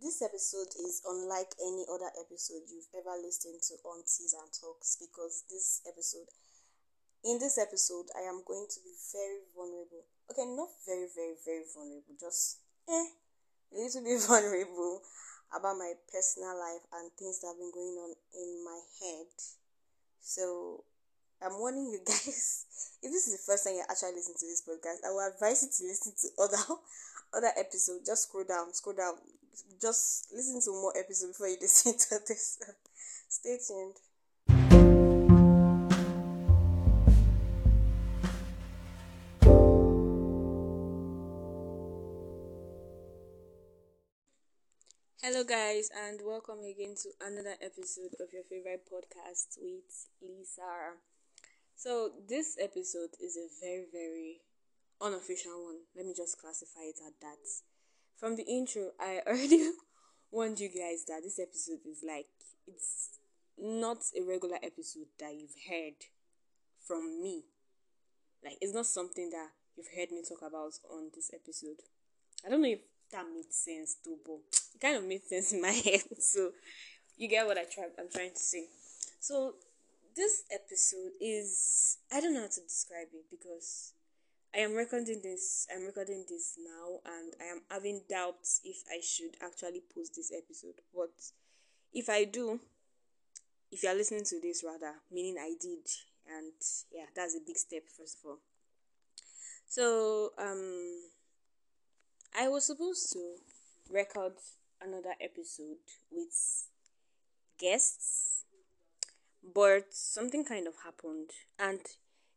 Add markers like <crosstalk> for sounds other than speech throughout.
this episode is unlike any other episode you've ever listened to on Teas and Talks because this episode, in this episode, I am going to be very vulnerable. Okay, not very, very, very vulnerable, just eh, a little bit <laughs> vulnerable about my personal life and things that have been going on in my head. So, I'm warning you <laughs> guys. If this is the first time you're actually listening to this podcast, I will advise you to listen to other other episode. Just scroll down, scroll down, just listen to more episodes before you <laughs> listen to this. <laughs> Stay tuned. Hello, guys, and welcome again to another episode of your favorite podcast with Lisa. So, this episode is a very, very unofficial one. Let me just classify it at that from the intro, I <laughs> already warned you guys that this episode is like it's not a regular episode that you've heard from me. Like it's not something that you've heard me talk about on this episode. I don't know if that made sense too, but it kind of made sense in my <laughs> head. So you get what I try I'm trying to say. So this episode is I don't know how to describe it because I am recording this. I'm recording this now, and I am having doubts if I should actually post this episode. But if I do, if you are listening to this, rather, meaning I did, and yeah, that's a big step. First of all, so um, I was supposed to record another episode with guests, but something kind of happened, and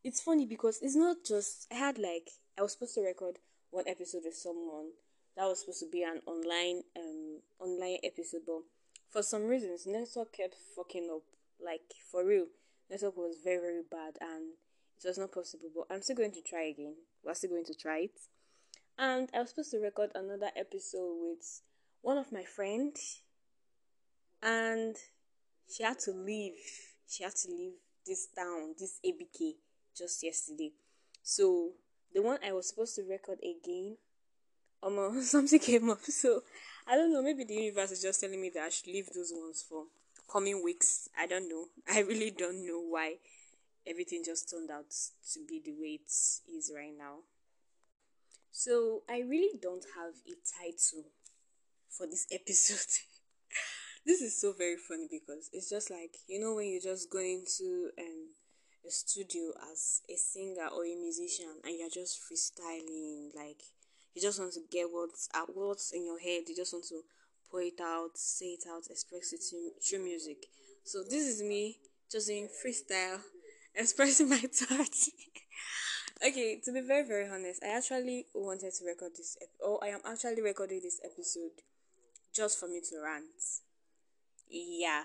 it's funny because it's not just I had like I was supposed to record one episode with someone that was supposed to be an online um online episode, but for some reasons network kept fucking up. Like for real, network was very very bad and it was not possible. But I'm still going to try again. We're still going to try it. And I was supposed to record another episode with one of my friends, and she had to leave. She had to leave this town, this ABK just yesterday. So the one I was supposed to record again, um, <laughs> something came up. So I don't know. Maybe the universe is just telling me that I should leave those ones for coming weeks. I don't know. <laughs> I really don't know why everything just turned out to be the way it is right now. So I really don't have a title for this <laughs> episode. this is so very funny because it's just like you know when you're just going to um a studio as a singer or a musician and you're just freestyling like you just want to get what's at what's in your head you just want to pour it out say it out express it through music. So this is me just doing freestyle <laughs> expressing my thoughts. <laughs> Okay to be very very honest i actually wanted to record this ep- oh i am actually recording this episode just for me to rant. Yeah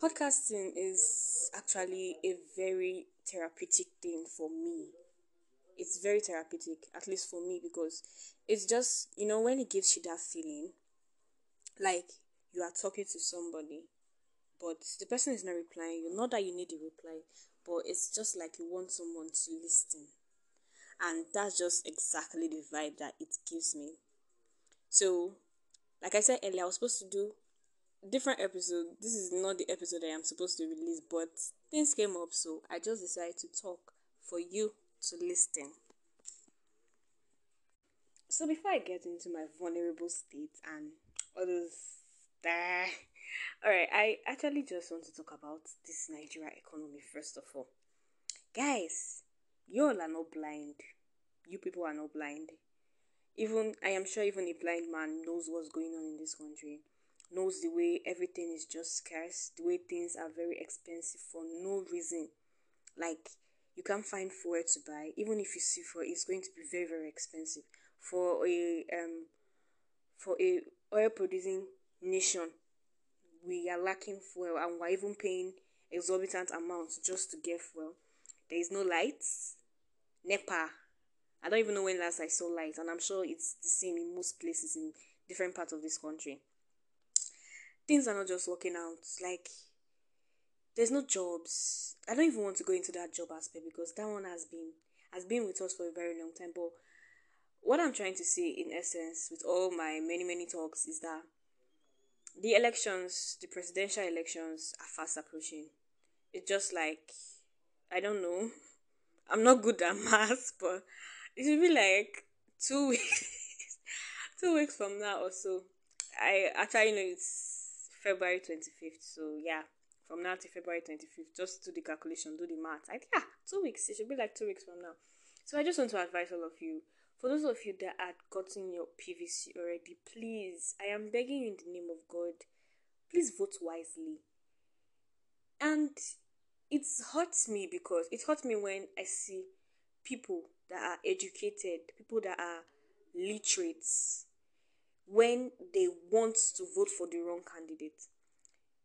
podcasting is actually a very therapeutic thing for me. It's very therapeutic, at least for me, because it's just, you know, when it gives you that feeling like you are talking to somebody, but the person is not replying you. Not that you need a reply, but it's just like you want someone to listen. And that's just exactly the vibe that it gives me. So, like I said earlier, I was supposed to do different episode. This is not the episode I am supposed to release, but things came up, so I just decided to talk for you to listen. So before I get into my vulnerable state and all those <laughs> there, all right, I actually just want to talk about this Nigeria economy first of all, guys. You all are not blind. You people are not blind. Even I am sure even a blind man knows what's going on in this country knows the way everything is just scarce, the way things are very expensive for no reason. Like you can't find fuel to buy, even if you see fuel, it's going to be very very expensive for a um for a oil producing nation. We are lacking fuel, and we're even paying exorbitant amounts just to get fuel. There is no lights. NEPA. I don't even know when last I saw light, and I'm sure it's the same in most places in different parts of this country things are not just working out. Like, there's no jobs. I don't even want to go into that job aspect because that one has been has been with us for a very long time. But what I'm trying to say, in essence, with all my many many talks, is that the elections, the presidential elections are fast approaching. It's just like I don't know. I'm not good at <laughs> math, but it should be like two <laughs> weeks two weeks from now or so. I actually know it's February 25th, so yeah, from now to February 25th, just do the calculation, do the math. I yeah, two weeks. It should be like two weeks from now. So I just want to advise all of you for those of you that had gotten your PVC already, please, I am begging you in the name of God, please vote wisely. And it hurts me because it hurts me when I see people that are educated, people that are literates, when they want to vote for the wrong candidate.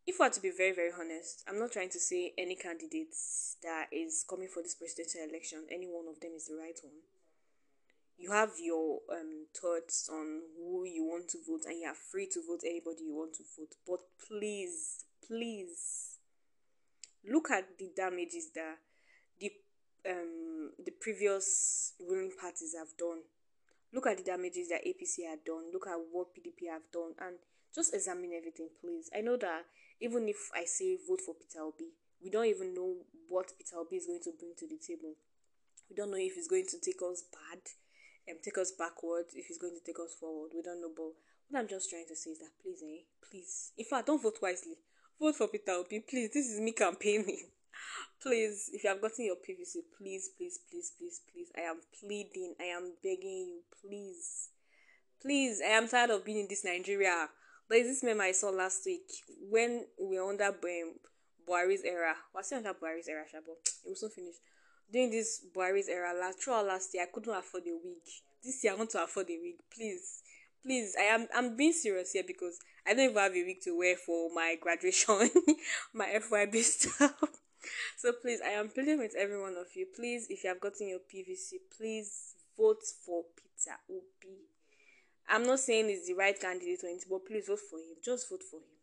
If I were to be very, very honest, I'm not trying to say any candidate that is coming for this presidential election, any one of them is the right one. You have your um thoughts on who you want to vote and you are free to vote anybody you want to vote. But please please look at the damages that the um the previous ruling parties have done look at the damages that apc had done look at what pdp have done and just examine everything please i know that even if i say vote for peter obi we don't even know what peter obi is going to bring to the table we don't know if he's going to take us bad um, take us backwards, if he's going to take us forward. We don't know, but what I'm just trying to say is that please, eh, please, in fact, don't vote wisely. Vote for Peter Obi, please. This is me campaigning. Please, if you have gotten your PVC, please, please, please, please, please. I am pleading, I am begging you, please, please. I am tired of being in this Nigeria. There is this meme I saw last week when we were under um, Buhari's era. Was it under Buhari's era, Shabo? <tsk> It was not finished during this Buhari's era last throughout last year I couldn't afford a wig. This year I want to afford a wig. Please. Please, I am I'm being serious here because I don't even have a wig to wear for my <laughs> graduation, my FYB <laughs> stuff. So please, I am pleading with every one of you. Please, if you have gotten your PVC, please vote for Peter Obi. I'm not saying he's the right candidate or anything, but please vote for him. Just vote for him.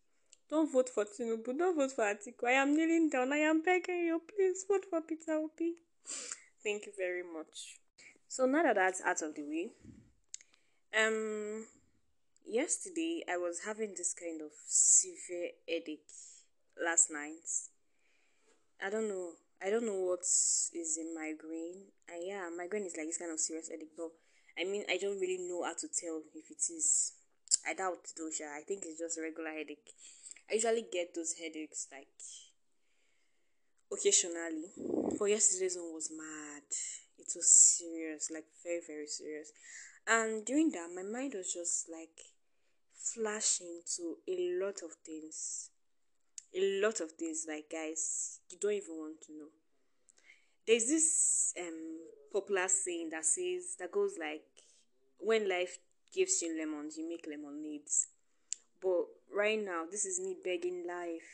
Don't vote for Tinubu. Don't vote for Atiku. I am kneeling down. I am begging you. Please vote for Peter Obi. Thank you very much. So now that that's out of the way, um, yesterday I was having this kind of severe headache last night. I don't know. I don't know what is a migraine. Uh, yeah, migraine is like this kind of serious headache, but I mean, I don't really know how to tell if it is. I doubt though, I think it's just a regular headache. I usually get those headaches like occasionally. But yesterday's one was mad. It was serious, like very, very serious. And during that, my mind was just like flashing to a lot of things. A lot of things, like guys, you don't even want to know. There's this um popular saying that says that goes like when life gives you lemons, you make lemonades. But right now, this is me begging life.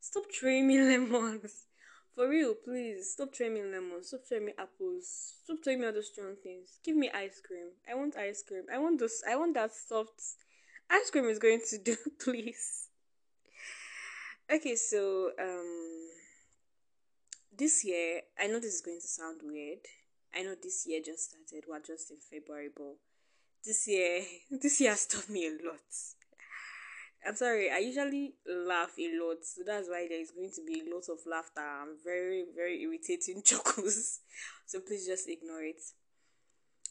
Stop throwing me <laughs> lemons. For real, please stop throwing me lemons, stop throwing me apples, stop throwing me other strong things. Give me ice cream. I want ice cream. I want those. I want that soft. Ice cream is going to do, <laughs> please. Okay, so um, this year I know this is going to sound weird. I know this year just started. We're just in February, but this year, <laughs> this year has taught me a lot. I'm sorry, I usually laugh a lot, so that's why there is going to be lots of laughter and very, very irritating <laughs> chuckles. so please just ignore it.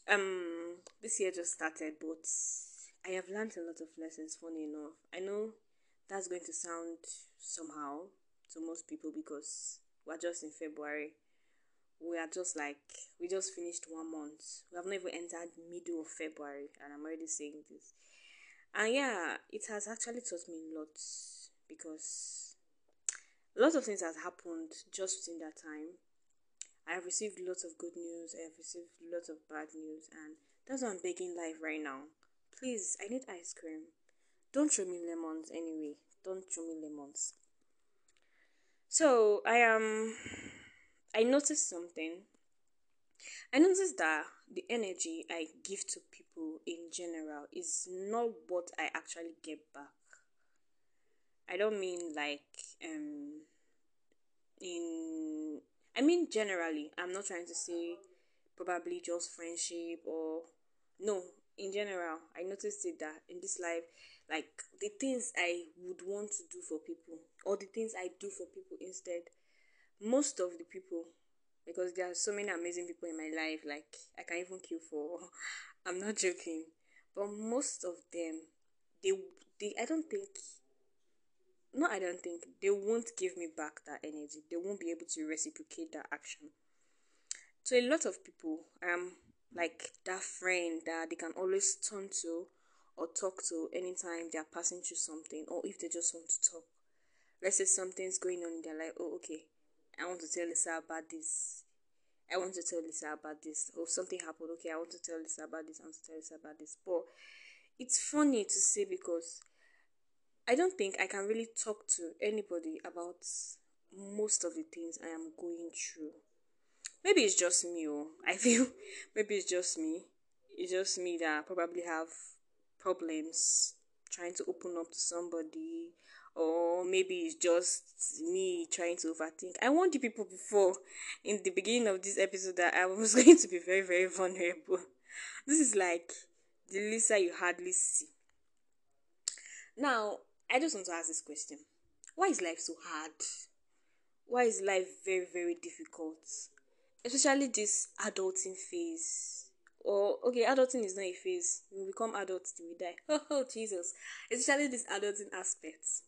Um, this year just started, but I have learned a lot of lessons. Funny enough, I know that's going to sound somehow to most people because we're just in February. We are just like we just finished one month. We have not even entered middle of February, and I'm already saying this and yeah it has actually taught me a lot because a lot of things has happened just within that time i have received lots of good news i have received lots of bad news and that's why i'm begging life right now please i need ice cream don't throw me lemons anyway don't throw me lemons so i am um, i noticed something I noticed that the energy I give to people in general is not what I actually get back. I don't mean like um in I mean generally. I'm not trying to say probably just friendship or no, in general. I noticed it that in this life like the things I would want to do for people or the things I do for people instead. Most of the people, because there are so many amazing people in my life, like I can even kill for. <laughs> I'm not joking, but most of them, they they I don't think. No, I don't think they won't give me back that energy. They won't be able to reciprocate that action. So a lot of people, um, like that friend that they can always turn to or talk to anytime they are passing through something or if they just want to talk. Let's say something's going on in their life. Oh, okay. I want to tell Lisa about this. I want to tell Lisa about this. Or something happened. Okay, I want to tell Lisa about this. I want to tell Lisa about this. But it's funny to say because I don't think I can really talk to anybody about most of the things I am going through. Maybe it's just me, or oh, <laughs> I feel maybe it's just me. It's just me that probably have problems trying to open up to somebody or maybe it's just me trying to overthink. I warned you people before in the beginning of this episode that I was <laughs> going to be very, very vulnerable. This is like the Lisa you hardly see. Now, I just want to ask this question Why is life so hard? Why is life very, very difficult? Especially this adulting phase or okay, adulting is not a phase. We become adults till we die. <laughs> Oh, Jesus! Especially this adulting aspects.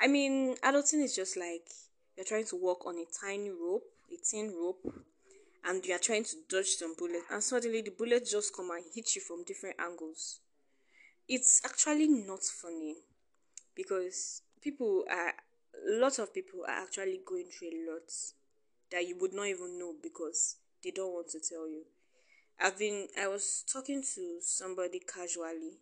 I mean, adulting is just like you're trying to walk on a tiny rope, a thin rope, and you are trying to dodge some bullets, and suddenly the bullets just come and hit you from different angles. It's actually not funny because people are lots of people are actually going through a lot that you would not even know because they don't want to tell you. I've been I was talking to somebody casually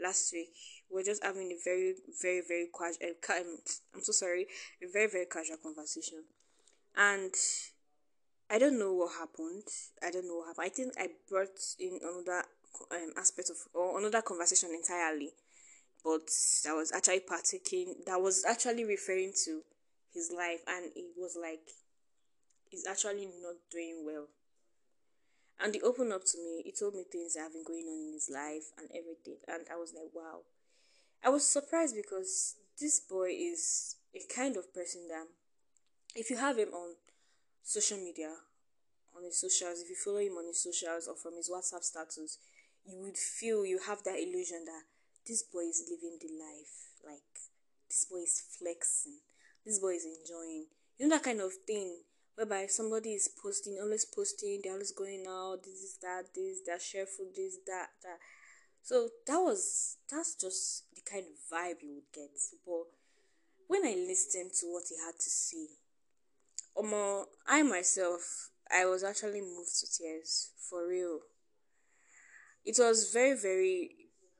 last week. We are just having a very very very casual. <tsk> Um, I'm so sorry, a very very casual conversation, and I don't know what happened. I don't know what happened. I think I brought in another um, aspect of or another conversation entirely, but that was actually partaking. That was actually referring to his life, and it was like he's actually not doing well and he opened up to me. He told me things that have been going on in his life and everything. And I was like, wow. I was surprised because this boy is a kind of person that, if you have him on social media, on his socials, if you follow him on his socials or from his WhatsApp status, you would feel you have that illusion that this boy is living the life. Like, this boy is flexing. This boy is enjoying. You know that kind of thing whereby somebody is posting, always posting, they're always going out, this is that, this, that, share food, this, that, that. So that was that's just the kind of vibe you would get. But when I listened to what he had to say, um, I myself, I was actually moved to tears for real. It was very, very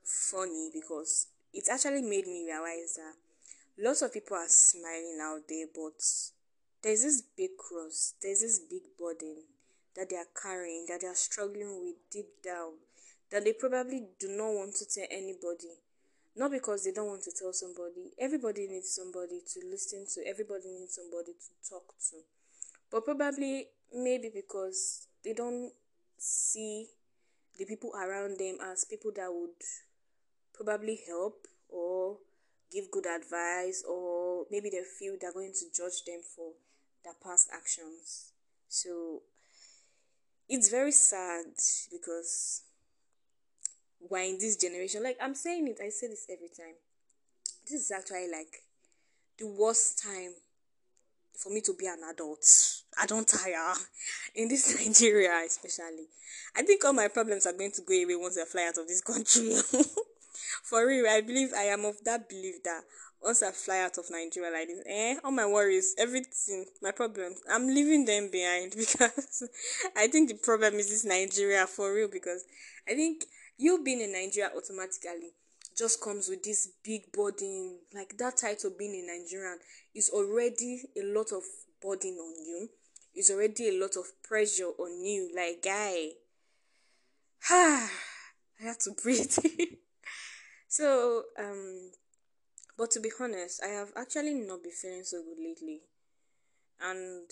funny because it actually made me realize that lots of people are smiling out there, but there's this big cross, there's this big burden that they are carrying, that they are struggling with deep down, that they probably do not want to tell anybody. Not because they don't want to tell somebody. Everybody needs somebody to listen to, everybody needs somebody to talk to. But probably, maybe because they don't see the people around them as people that would probably help or give good advice, or maybe they feel they're going to judge them for their past actions. So it's very sad because we're in this generation. Like I'm saying it, I say this every time. This is actually like the worst time for me to be an adult. I don't tire in this <laughs> Nigeria, especially. I think all my problems are going to go away once I fly out of this country. <laughs> for real, I believe I am of that belief that once I fly out of Nigeria like this, eh, all my worries, everything, my problems, I'm leaving them behind <laughs> because I think the problem is this Nigeria for real because I think you being in Nigeria automatically just comes with this big burden. Like that title being a Nigerian is already a lot of burden on you. It's already a lot of pressure on you. Like guy, <sighs> I have to breathe. <laughs> so um but to be honest, I have actually not been feeling so good lately. And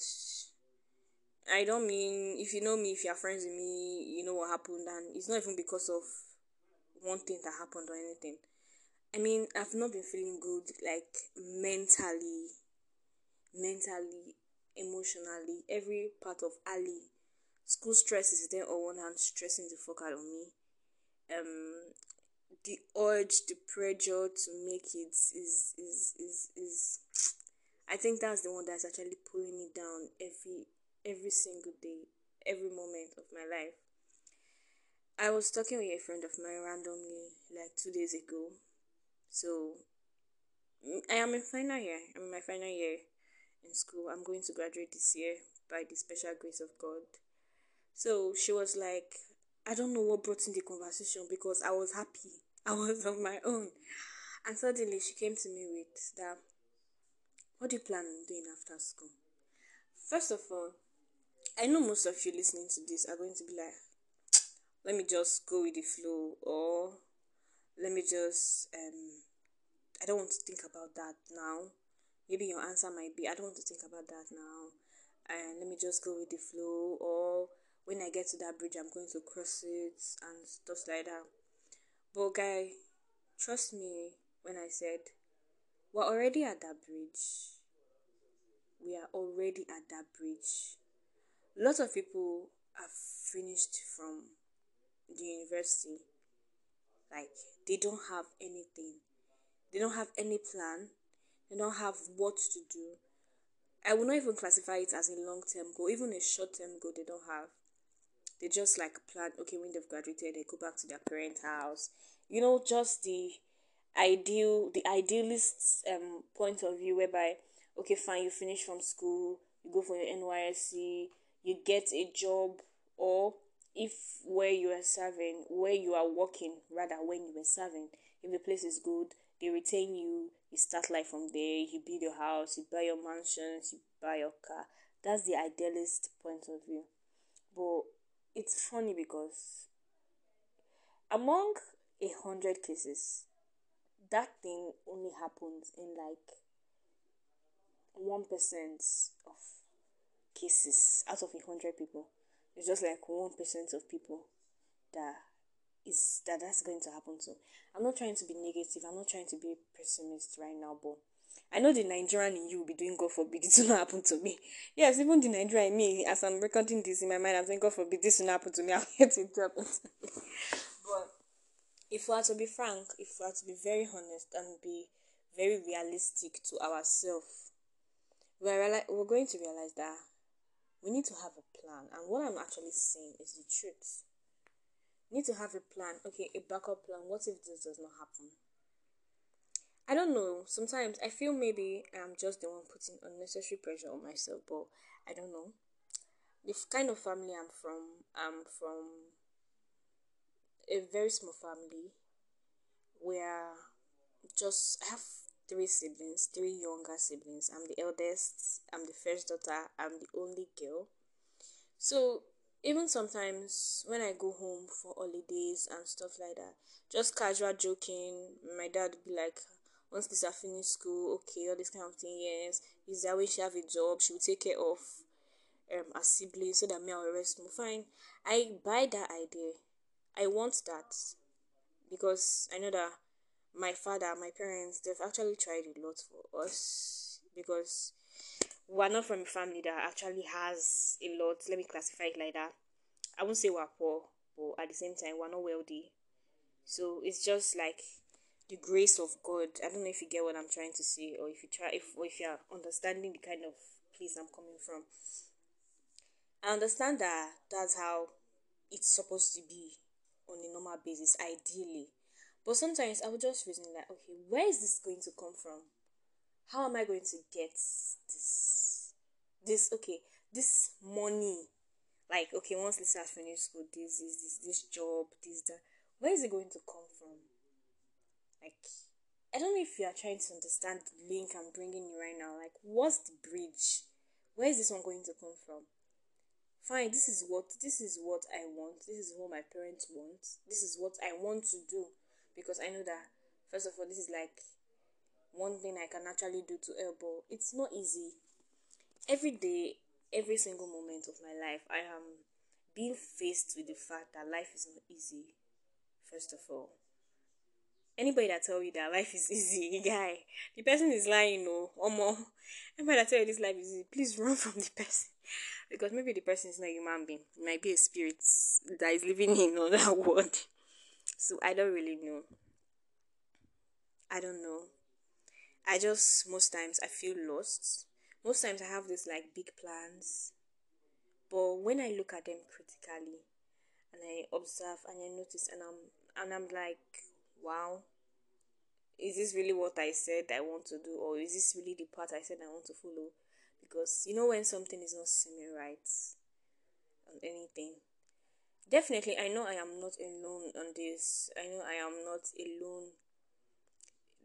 I don't mean if you know me, if you're friends with me, you know what happened, and it's not even because of one thing that happened or anything. I mean, I've not been feeling good, like mentally, mentally, emotionally, every part of Ali. School stress is there on one hand, stressing the fuck out of me. Um, the urge, the pressure to make it is is is is. I think that's the one that's actually pulling me down every every single day, every moment of my life. I was talking with a friend of mine randomly like two days ago. So mm, I am in final year. I'm in my final year in school. I'm going to graduate this year by the special grace of God. So she was like, I don't know what brought in the conversation because I was happy. <laughs> I was on my own. And suddenly she came to me with that what do you plan on doing after school? First of all, I know most of you listening to this are going to be like, <tsk> let me just go with the flow or let me just um I don't want to think about that now. Maybe your answer might be I don't want to think about that now and let me just go with the flow or when I get to that bridge I'm going to cross it and stuff like that. But guy, trust me when I said we're already at that bridge. We are already at that bridge. Lots of people have finished from the university like they don't have anything they don't have any plan they don't have what to do i will not even classify it as a long-term goal even a short-term goal they don't have they just like plan okay when they've graduated they go back to their parent house you know just the ideal the idealist um point of view whereby okay fine you finish from school you go for your nysc you get a job or if where you are serving, where you are working, rather when you were serving, if the place is good, they retain you, you start life from there, you build your house, you buy your mansions, you buy your car. That's the idealist point of view. But it's funny because among a hundred cases, that thing only happens in like one percent of cases out of a hundred people. It's just like one percent of people that is that that's going to happen to. I'm not trying to be negative. I'm not trying to be pessimist right now, but I know the Nigerian in you will be doing God forbid it will not happen to me. Yes, even the Nigerian in me, as I'm recording this in my mind, I'm saying God forbid this will not happen to me. <laughs> I'm here to happen But if we are to be frank, if we are to be very honest and be very realistic to ourselves, we're, we're going to realize that we need to have a plan. And what I'm actually saying is the truth. We need to have a plan. Okay, a backup plan. What if this does not happen? I don't know. Sometimes I feel maybe I'm just the one putting unnecessary pressure on myself, but I don't know. The kind of family I'm from, I'm from a very small family where just I have three siblings, three younger siblings. I'm the eldest, I'm the first daughter, I'm the only girl. So even sometimes when I go home for holidays and stuff like that, just casual joking, my dad would be like, once Lisa finish school, okay, all this kind of thing, yes, is that when she have a job, she will take care of um a sibling so that me I will rest more. Fine. I buy that idea. I want that because I know that my father, my parents, they've actually tried a lot for us because we're not from a family that actually has a lot. Let me classify it like that. I won't say we're poor, but at the same time, we're not wealthy. So it's just like the grace of God. I don't know if you get what I'm trying to say, or if you try, if or if you're understanding the kind of place I'm coming from. I understand that that's how it's supposed to be on a normal basis, ideally. But sometimes I would just reason like, okay, where is this going to come from? How am I going to get this? This okay, this money. Like, okay, once Lisa has finished school, this, this, this, this job, this, that. Where is it going to come from? Like, I don't know if you are trying to understand the link I'm bringing you right now. Like, what's the bridge? Where is this one going to come from? Fine, this is what this is what I want. This is what my parents want. This is what I want to do because I know that first of all, this is like one thing I can actually do to help. But it's not easy. Every day, every single moment of my life, I am being faced with the fact that life is not easy. First of all, anybody that tell you that life is <laughs> easy, guy, the person is lying, no, or more. Anybody that tell you this life is easy, please run <laughs> from the person. Because maybe the person is not a human being. It might be a spirit that is living in another <laughs> world. So I don't really know. I don't know. I just most times I feel lost. Most times I have this like big plans. But when I look at them critically and I observe and I notice and I'm and I'm like, wow, is this really what I said I want to do, or is this really the path I said I want to follow? Because you know when something is not seeming right on anything. Definitely, I know I am not alone on this. I know I am not alone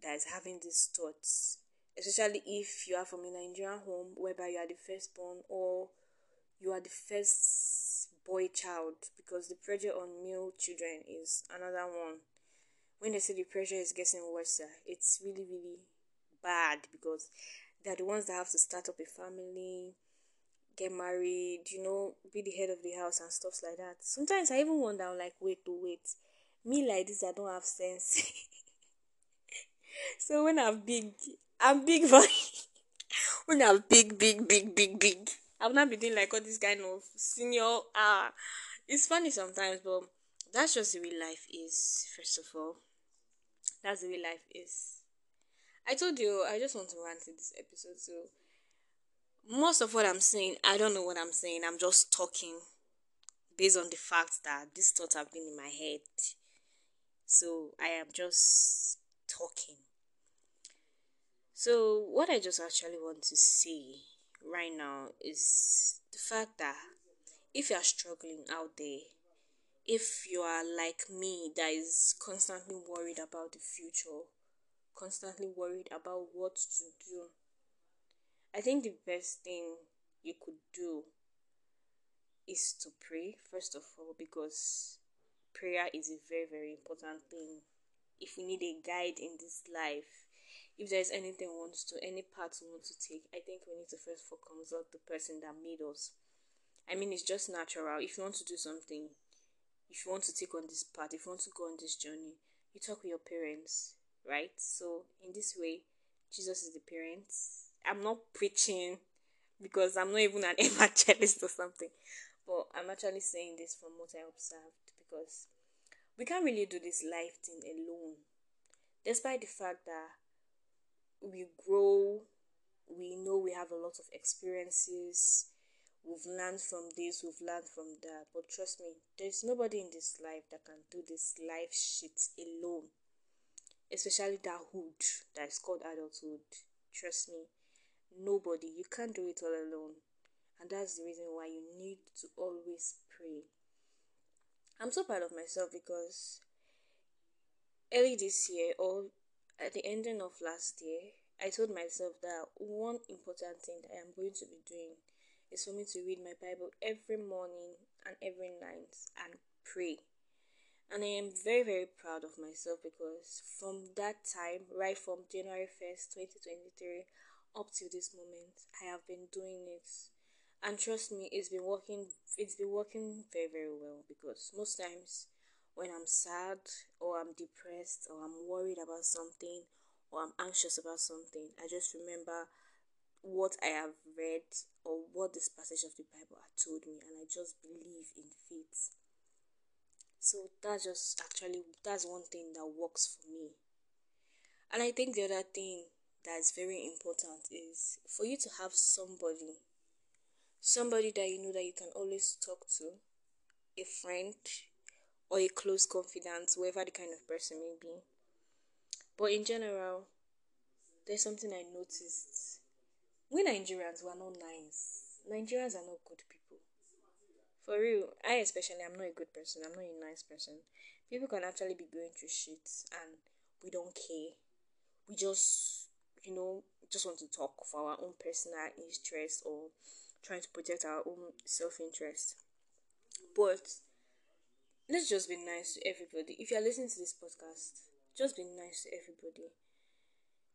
that is having these thoughts. Especially if you are from a Nigerian home whereby you are the firstborn or you are the first boy child because the pressure on male children is another one when they say the pressure is getting worse, it's really, really bad because they're the ones that have to start up a family, get married, you know, be the head of the house and stuff like that. Sometimes I even wonder, I'm like, wait, to wait. Me like this, I don't have sense. <laughs> so when I'm big, I'm big for <laughs> when I'm big, big, big, big, big. I've not been doing like all this kind of senior. Ah, uh, it's funny sometimes, but that's just the way life is. First of all. That's the way life is. I told you I just want to rant in this episode, so most of what I'm saying, I don't know what I'm saying. I'm just talking based on the fact that these thoughts have been in my head. So I am just talking. So what I just actually want to say right now is the fact that if you are struggling out there if you are like me that is constantly worried about the future, constantly worried about what to do, I think the best thing you could do is to pray, first of all, because prayer is a very, very important thing. If we need a guide in this life, if there's anything we want to, any path we want to take, I think we need to first of all consult the person that made us. I mean, it's just natural. If you want to do something, if you want to take on this path, if you want to go on this journey, you talk with your parents, right? So in this way, Jesus is the parent. I'm not preaching because I'm not even an <laughs> evangelist or something, but I'm actually saying this from what I observed because we can't really do this life thing alone, despite the fact that we grow, we know we have a lot of experiences, We've learned from this, we've learned from that. But trust me, there's nobody in this life that can do this life shit alone. Especially that hood that is called adulthood. Trust me, nobody. You can't do it all alone. And that's the reason why you need to always pray. I'm so proud of myself because early this year or at the ending of last year, I told myself that one important thing that I am going to be doing is for me to read my Bible every morning and every night and pray. And I am very, very proud of myself because from that time, right from January 1st, 2023, up to this moment, I have been doing it. And trust me, it's been working it's been working very, very well because most times when I'm sad or I'm depressed or I'm worried about something or I'm anxious about something, I just remember what I have read or what this passage of the Bible had told me, and I just believe in faith. So that's just actually that's one thing that works for me. And I think the other thing that's very important is for you to have somebody, somebody that you know that you can always talk to, a friend or a close confidant, whoever the kind of person may be. But in general, there's something I noticed we Nigerians were not nice. Nigerians are not good people. For real, I especially I'm not a good person. I'm not a nice person. People can actually be going through shit and we don't care. We just, you know, just want to talk for our own personal interest or trying to protect our own self interest. But let's just be nice to everybody. If you're listening to this podcast, just be nice to everybody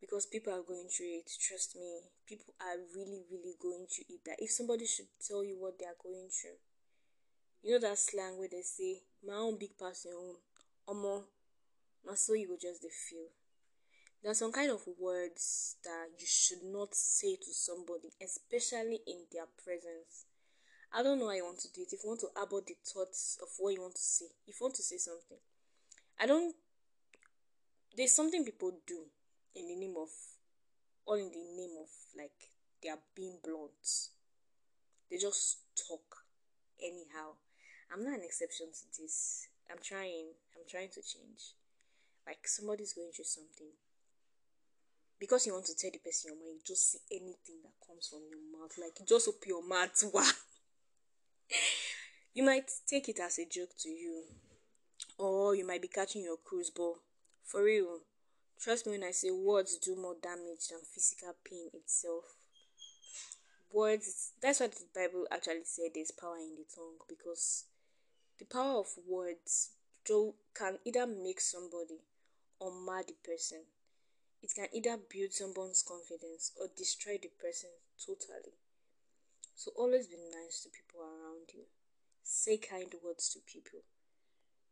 because people are going through it. Trust me, people are really, really going through it. That if somebody should tell you what they are going through, you know that slang where they say, "My own big person, omo." na so you go just feel there are some kind of words that you should not say to somebody especially in their presence i don't know how you want to do it if you want to abort the thoughts of what you want to say if you want to say something i don't there's something people do in the name of all in the name of like they are being blunt they just talk anyhow. I'm not an exception to this. I'm trying. I'm trying to change. Like somebody's going through something. Because you want to tell the person your mind you just see anything that comes from your mouth. Like just open your mouth. <laughs> Wow. You might take it as a joke to you. Or you might be catching your cruise but for real trust me when i say words do more damage than physical pain itself. Words that's what the bible actually said there's power in the tongue because the power of words can either make somebody or mar the person. It can either build someone's confidence or destroy the person totally. So always be nice to people around you. Say kind words to people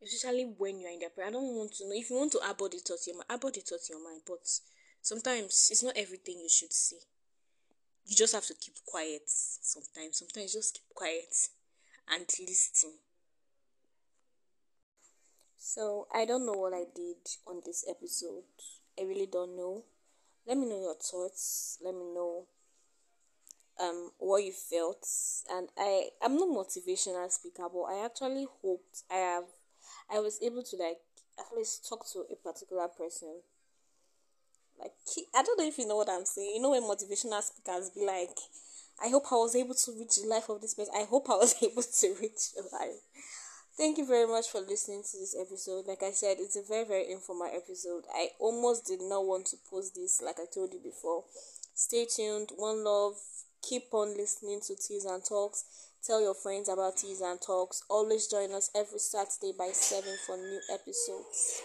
especially when you're in their prayer. I don't want to know if you want to abort the thoughts in your mind, abort the thoughts in your mind, but sometimes it's not everything you should say you just have to keep quiet sometimes. Sometimes just keep quiet and listen. So I don't know what I did on this episode. I really don't know. Let me know your thoughts. Let me know um what you felt. And I I'm not motivational speaker, but I actually hoped I have I was able to like at least talk to a particular person like I don't know if you know what I'm saying. You know when motivational speakers be like, I hope I was able to reach the life of this person. I hope I was <laughs> able to reach your life. Thank you very much for listening to this episode. Like I said, it's a very, very informal episode. I almost did not want to post this, like I told you before. Stay tuned. One love. Keep on listening to Teas and Talks. Tell your friends about Teas and Talks. Always join us every Saturday by 7 for new episodes.